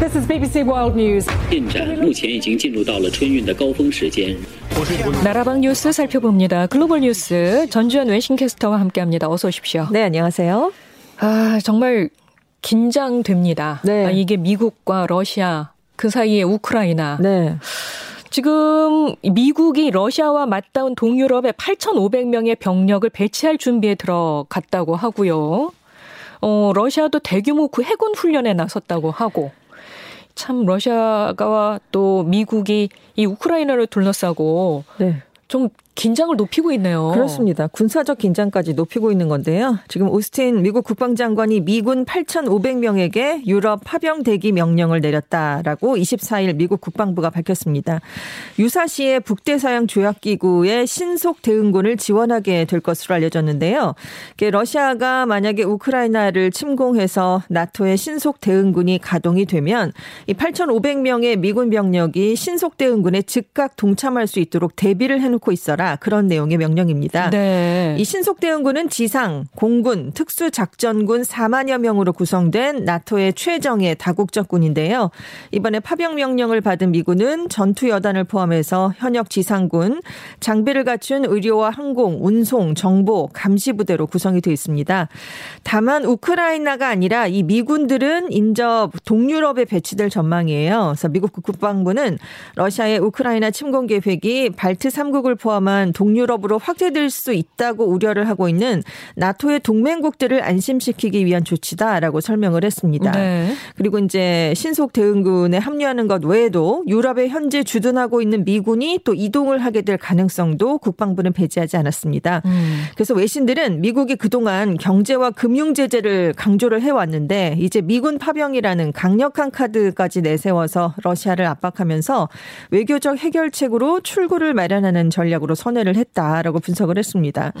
This is BBC World News. 나라방 뉴스 살펴봅니다. 글로벌 뉴스 전주현 웨싱 캐스터와 함께합니다. 어서 오십시오. 네, 안녕하세요. 아 정말 긴장됩니다. 네. 아, 이게 미국과 러시아 그 사이에 우크라이나. 네. 지금 미국이 러시아와 맞닿은 동유럽에 8,500명의 병력을 배치할 준비에 들어갔다고 하고요. 어, 러시아도 대규모 그 해군 훈련에 나섰다고 하고 참 러시아가 또 미국이 이 우크라이나를 둘러싸고 네. 좀 긴장을 높이고 있네요. 그렇습니다. 군사적 긴장까지 높이고 있는 건데요. 지금 오스틴 미국 국방장관이 미군 8,500명에게 유럽 파병 대기 명령을 내렸다라고 24일 미국 국방부가 밝혔습니다. 유사시에 북대서양 조약기구의 신속 대응군을 지원하게 될 것으로 알려졌는데요. 러시아가 만약에 우크라이나를 침공해서 나토의 신속 대응군이 가동이 되면 이 8,500명의 미군 병력이 신속 대응군에 즉각 동참할 수 있도록 대비를 해놓고 있어라. 하라 그런 내용의 명령입니다. 네. 이 신속 대응군은 지상, 공군, 특수작전군 4만여 명으로 구성된 나토의 최정예 다국적 군인데요. 이번에 파병 명령을 받은 미군은 전투 여단을 포함해서 현역 지상군, 장비를 갖춘 의료와 항공, 운송, 정보, 감시 부대로 구성이 되어 있습니다. 다만 우크라이나가 아니라 이 미군들은 인접 동유럽에 배치될 전망이에요. 그래서 미국 국방부는 러시아의 우크라이나 침공 계획이 발트 3국을 포함한 동안 동유럽으로 확대될 수 있다고 우려를 하고 있는 나토의 동맹국들을 안심시키기 위한 조치다라고 설명을 했습니다. 네. 그리고 이제 신속 대응군에 합류하는 것 외에도 유럽에 현재 주둔하고 있는 미군이 또 이동을 하게 될 가능성도 국방부는 배제하지 않았습니다. 음. 그래서 외신들은 미국이 그동안 경제와 금융 제재를 강조를 해왔는데 이제 미군 파병이라는 강력한 카드까지 내세워서 러시아를 압박하면서 외교적 해결책으로 출구를 마련하는 전략으로 선회를 했다라고 분석을 했습니다.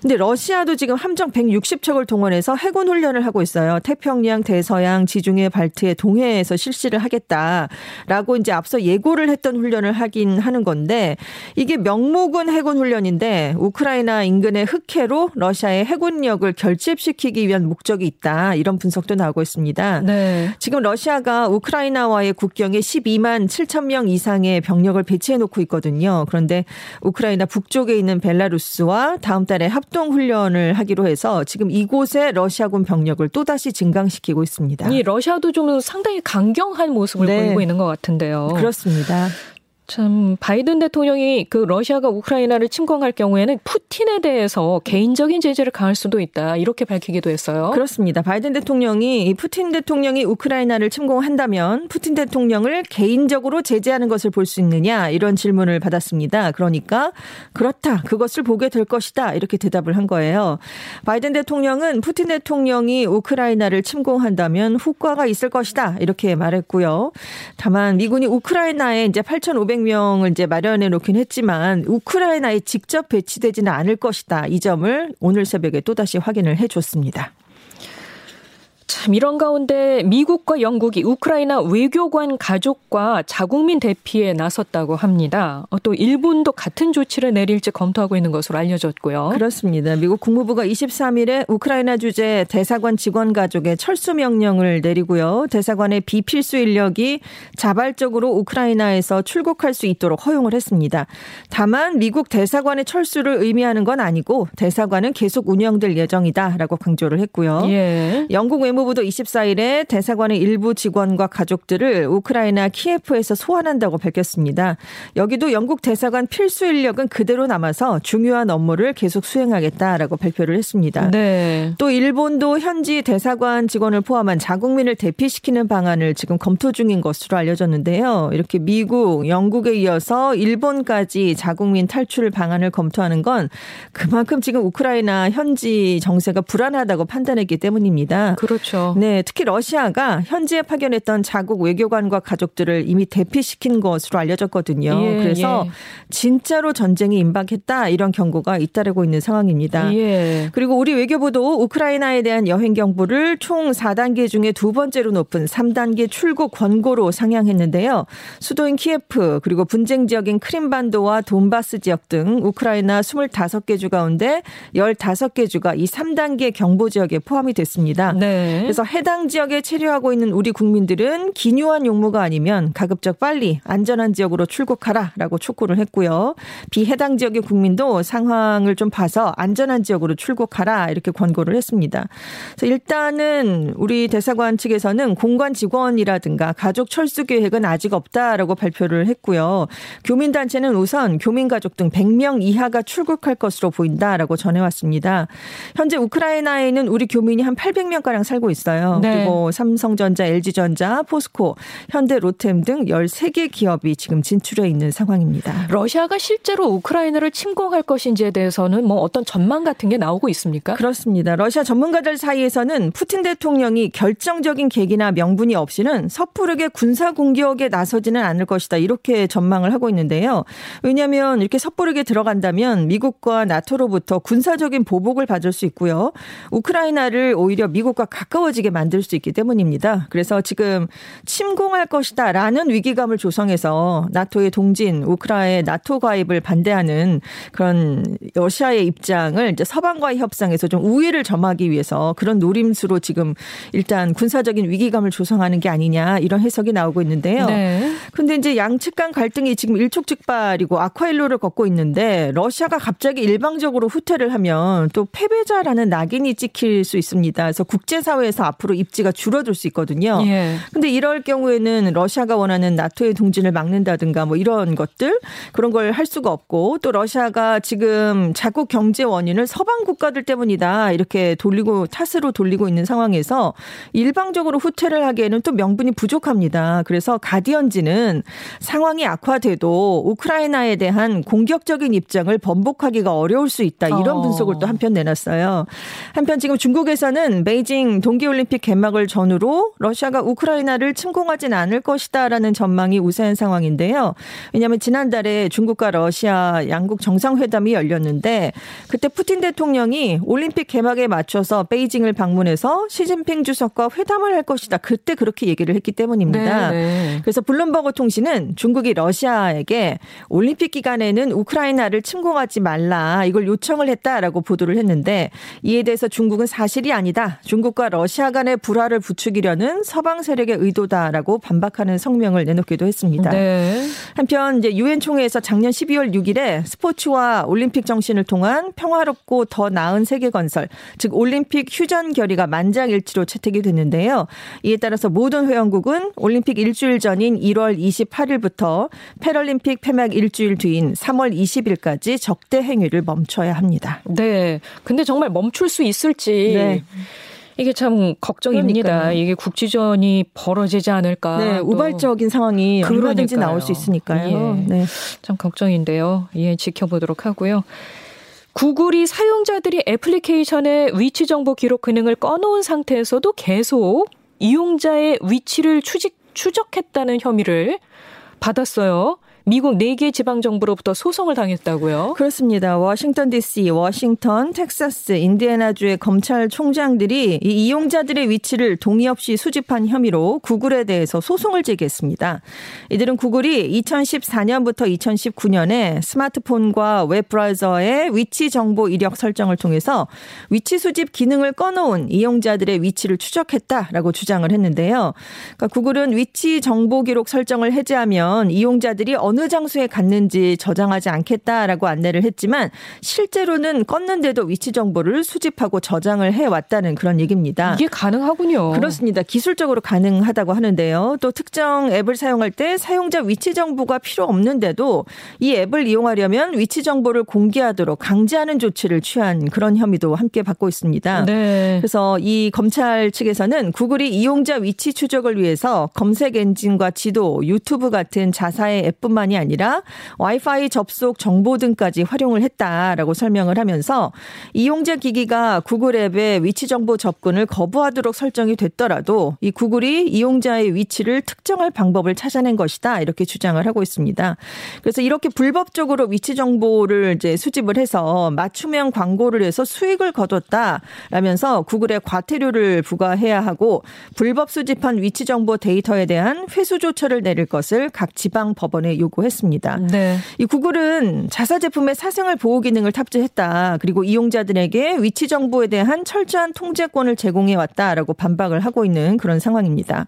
근데 러시아도 지금 함정 160척을 동원해서 해군 훈련을 하고 있어요. 태평양, 대서양, 지중해, 발트해, 동해에서 실시를 하겠다라고 이제 앞서 예고를 했던 훈련을 하긴 하는 건데 이게 명목은 해군 훈련인데 우크라이나 인근의 흑해로 러시아의 해군력을 결집시키기 위한 목적이 있다. 이런 분석도 나오고 있습니다. 네. 지금 러시아가 우크라이나와의 국경에 12만 7천 명 이상의 병력을 배치해 놓고 있거든요. 그런데 우크라이나 북쪽에 있는 벨라루스와 다음 달에 합동 훈련을 하기로 해서 지금 이곳에 러시아군 병력을 또다시 증강시키고 있습니다. 이 러시아도 좀 상당히 강경한 모습을 네. 보이고 있는 것 같은데요. 그렇습니다. 참 바이든 대통령이 그 러시아가 우크라이나를 침공할 경우에는 푸틴에 대해서 개인적인 제재를 가할 수도 있다 이렇게 밝히기도 했어요. 그렇습니다. 바이든 대통령이 이 푸틴 대통령이 우크라이나를 침공한다면 푸틴 대통령을 개인적으로 제재하는 것을 볼 수 있느냐 이런 질문을 받았습니다. 그러니까 그렇다 그것을 보게 될 것이다 이렇게 대답을 한 거예요. 바이든 대통령은 푸틴 대통령이 우크라이나를 침공한다면 후과가 있을 것이다 이렇게 말했고요. 다만 미군이 우크라이나에 이제 8,500 500명을 이제 마련해 놓긴 했지만 우크라이나에 직접 배치되지는 않을 것이다. 이 점을 오늘 새벽에 또다시 확인을 해 줬습니다. 참 이런 가운데 미국과 영국이 우크라이나 외교관 가족과 자국민 대피에 나섰다고 합니다. 어, 또 일본도 같은 조치를 내릴지 검토하고 있는 것으로 알려졌고요. 그렇습니다. 미국 국무부가 23일에 우크라이나 주재 대사관 직원 가족의 철수 명령을 내리고요. 대사관의 비필수 인력이 자발적으로 우크라이나에서 출국할 수 있도록 허용을 했습니다. 다만 미국 대사관의 철수를 의미하는 건 아니고 대사관은 계속 운영될 예정이다라고 강조를 했고요. 예. 영국 외무 국무부도 24일에 대사관의 일부 직원과 가족들을 우크라이나 키예프에서 소환한다고 밝혔습니다. 여기도 영국 대사관 필수 인력은 그대로 남아서 중요한 업무를 계속 수행하겠다라고 발표를 했습니다. 네. 또 일본도 현지 대사관 직원을 포함한 자국민을 대피시키는 방안을 지금 검토 중인 것으로 알려졌는데요. 이렇게 미국, 영국에 이어서 일본까지 자국민 탈출 방안을 검토하는 건 그만큼 지금 우크라이나 현지 정세가 불안하다고 판단했기 때문입니다. 그렇죠. 그렇죠. 네, 특히 러시아가 현지에 파견했던 자국 외교관과 가족들을 이미 대피시킨 것으로 알려졌거든요. 예, 그래서 예. 진짜로 전쟁이 임박했다 이런 경고가 잇따르고 있는 상황입니다. 예. 그리고 우리 외교부도 우크라이나에 대한 여행 경보를 총 4단계 중에 두 번째로 높은 3단계 출국 권고로 상향했는데요. 수도인 키예프 그리고 분쟁 지역인 크림반도와 돈바스 지역 등 우크라이나 25개 주 가운데 15개 주가 이 3단계 경보 지역에 포함이 됐습니다. 네. 네. 그래서 해당 지역에 체류하고 있는 우리 국민들은 기뉴한 용무가 아니면 가급적 빨리 안전한 지역으로 출국하라라고 촉구를 했고요. 비해당 지역의 국민도 상황을 좀 봐서 안전한 지역으로 출국하라 이렇게 권고를 했습니다. 그래서 일단은 우리 대사관 측에서는 공관 직원이라든가 가족 철수 계획은 아직 없다라고 발표를 했고요. 교민 단체는 우선 교민 가족 등 100명 이하가 출국할 것으로 보인다라고 전해왔습니다. 현재 우크라이나에 있는 우리 교민이 한 800명 가량 살고 있어요. 네. 그리고 삼성전자, LG전자, 포스코, 현대 로템 등 13개 기업이 지금 진출해 있는 상황입니다. 러시아가 실제로 우크라이나를 침공할 것인지에 대해서는 뭐 어떤 전망 같은 게 나오고 있습니까? 그렇습니다. 러시아 전문가들 사이에서는 푸틴 대통령이 결정적인 계기나 명분이 없이는 섣부르게 군사 공격에 나서지는 않을 것이다. 이렇게 전망을 하고 있는데요. 왜냐하면 이렇게 섣부르게 들어간다면 미국과 나토로부터 군사적인 보복을 받을 수 있고요. 우크라이나를 오히려 미국과 가까워지게 만들 수 있기 때문입니다. 그래서 지금 침공할 것이다라는 위기감을 조성해서 나토의 동진, 우크라이나의 나토 가입을 반대하는 그런 러시아의 입장을 이제 서방과의 협상에서 좀 우위를 점하기 위해서 그런 노림수로 지금 일단 군사적인 위기감을 조성하는 게 아니냐 이런 해석이 나오고 있는데요. 네. 근데 이제 양측 간 갈등이 지금 일촉즉발이고 악화일로를 걷고 있는데 러시아가 갑자기 일방적으로 후퇴를 하면 또 패배자라는 낙인이 찍힐 수 있습니다. 그래서 국제사회 에서 앞으로 입지가 줄어들 수 있거든요. 예. 근데 이럴 경우에는 러시아가 원하는 나토의 동진을 막는다든가 뭐 이런 것들 그런 걸 할 수가 없고 또 러시아가 지금 자국 경제 원인을 서방 국가들 때문이다 이렇게 돌리고 탓으로 돌리고 있는 상황에서 일방적으로 후퇴를 하기에는 또 명분이 부족합니다. 그래서 가디언지는 상황이 악화돼도 우크라이나에 대한 공격적인 입장을 번복하기가 어려울 수 있다 이런 어. 분석을 또 한편 내놨어요. 한편 지금 중국에서는 베이징 동 계올림픽 개막을 전후로 러시아가 우크라이나를 침공하진 않을 것이다라는 전망이 우세한 상황인데요. 왜냐하면 지난달에 중국과 러시아 양국 정상회담이 열렸는데 그때 푸틴 대통령이 올림픽 개막에 맞춰서 베이징을 방문해서 시진핑 주석과 회담을 할 것이다. 그때 그렇게 얘기를 했기 때문입니다. 네네. 네. 그래서 블룸버그 통신은 중국이 러시아에게 올림픽 기간에는 우크라이나를 침공하지 말라 이걸 요청을 했다라고 보도를 했는데 이에 대해서 중국은 사실이 아니다. 중국과 러시아 간의 불화를 부추기려는 서방 세력의 의도다라고 반박하는 성명을 내놓기도 했습니다. 네. 한편 이제 유엔 총회에서 작년 12월 6일에 스포츠와 올림픽 정신을 통한 평화롭고 더 나은 세계 건설, 즉 올림픽 휴전 결의가 만장일치로 채택이 됐는데요. 이에 따라서 모든 회원국은 올림픽 일주일 전인 1월 28일부터 패럴림픽 폐막 일주일 뒤인 3월 20일까지 적대 행위를 멈춰야 합니다. 네. 근데 정말 멈출 수 있을지 네. 이게 참 걱정입니다. 그러니까요. 이게 국지전이 벌어지지 않을까. 네, 우발적인 상황이 얼마든지 나올 수 있으니까요. 예. 네. 참 걱정인데요. 예, 지켜보도록 하고요. 구글이 사용자들이 애플리케이션의 위치 정보 기록 기능을 꺼놓은 상태에서도 계속 이용자의 위치를 추직, 추적했다는 혐의를 받았어요. 미국 4개 지방정부로부터 소송을 당했다고요? 그렇습니다. 워싱턴 DC, 워싱턴, 텍사스, 인디애나주의 검찰총장들이 이 이용자들의 위치를 동의 없이 수집한 혐의로 구글에 대해서 소송을 제기했습니다. 이들은 구글이 2014년부터 2019년에 스마트폰과 웹브라우저의 위치 정보 이력 설정을 통해서 위치 수집 기능을 꺼놓은 이용자들의 위치를 추적했다라고 주장을 했는데요. 그러니까 구글은 위치 정보 기록 설정을 해제하면 이용자들이 어느 장소에 갔는지 저장하지 않겠다라고 안내를 했지만 실제로는 껐는데도 위치 정보를 수집하고 저장을 해 왔다는 그런 얘기입니다. 이게 가능하군요. 그렇습니다. 기술적으로 가능하다고 하는데요. 또 특정 앱을 사용할 때 사용자 위치 정보가 필요 없는데도 이 앱을 이용하려면 위치 정보를 공개하도록 강제하는 조치를 취한 그런 혐의도 함께 받고 있습니다. 네. 그래서 이 검찰 측에서는 구글이 이용자 위치 추적을 위해서 검색 엔진과 지도, 유튜브 같은 자사의 앱뿐만 뿐만이 아니라 와이파이 접속 정보 등까지 활용을 했다라고 설명을 하면서 이용자 기기가 구글 앱의 위치 정보 접근을 거부하도록 설정이 됐더라도 이 구글이 이용자의 위치를 특정할 방법을 찾아낸 것이다 이렇게 주장을 하고 있습니다. 그래서 이렇게 불법적으로 위치 정보를 이제 수집을 해서 맞춤형 광고를 해서 수익을 거뒀다라면서 구글에 과태료를 부과해야 하고 불법 수집한 위치 정보 데이터에 대한 회수 조처를 내릴 것을 각 지방 법원에 요구 요구했습니다. 네. 이 구글은 자사 제품의 사생활 보호 기능을 탑재했다. 그리고 이용자들에게 위치 정보에 대한 철저한 통제권을 제공해 왔다라고 반박을 하고 있는 그런 상황입니다.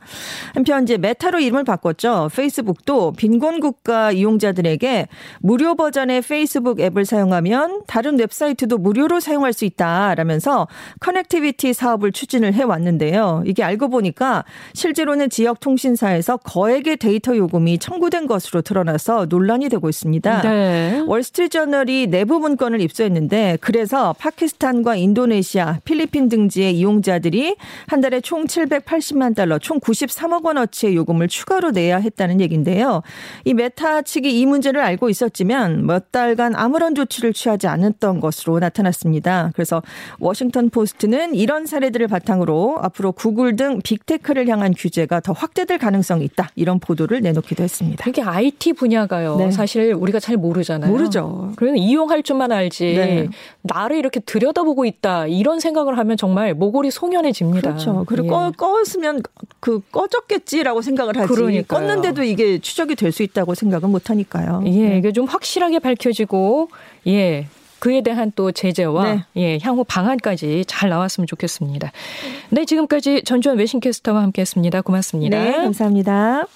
한편 이제 메타로 이름을 바꿨죠. 페이스북도 빈곤 국가 이용자들에게 무료 버전의 페이스북 앱을 사용하면 다른 웹사이트도 무료로 사용할 수 있다라면서 connectivity 사업을 추진을 해 왔는데요. 이게 알고 보니까 실제로는 지역 통신사에서 거액의 데이터 요금이 청구된 것으로 드러나서 논란이 되고 있습니다. 네. 월스트리트저널이 내부 문건을 입수했는데 그래서 파키스탄과 인도네시아, 필리핀 등지의 이용자들이 한 달에 총 780만 달러, 총 93억 원어치의 요금을 추가로 내야 했다는 얘기인데요. 이 메타 측이 이 문제를 알고 있었지만 몇 달간 아무런 조치를 취하지 않았던 것으로 나타났습니다. 그래서 워싱턴 포스트는 이런 사례들을 바탕으로 앞으로 구글 등 빅테크를 향한 규제가 더 확대될 가능성이 있다. 이런 보도를 내놓기도 했습니다. 이게 IT 분야가요. 네. 사실 우리가 잘 모르잖아요. 모르죠. 그러면 이용할 줄만 알지. 네. 나를 이렇게 들여다보고 있다. 이런 생각을 하면 정말 모골이 송연해집니다. 그렇죠. 그리고 예. 꺼, 꺼으면 그 꺼졌겠지라고 생각을 하지. 그러니까요. 껐는데도 이게 추적이 될 수 있다고 생각은 못 하니까요. 예, 네. 이게 좀 확실하게 밝혀지고 예. 그에 대한 또 제재와 네. 예, 향후 방안까지 잘 나왔으면 좋겠습니다. 네, 지금까지 전주현 외신캐스터와 함께했습니다. 고맙습니다. 네, 감사합니다.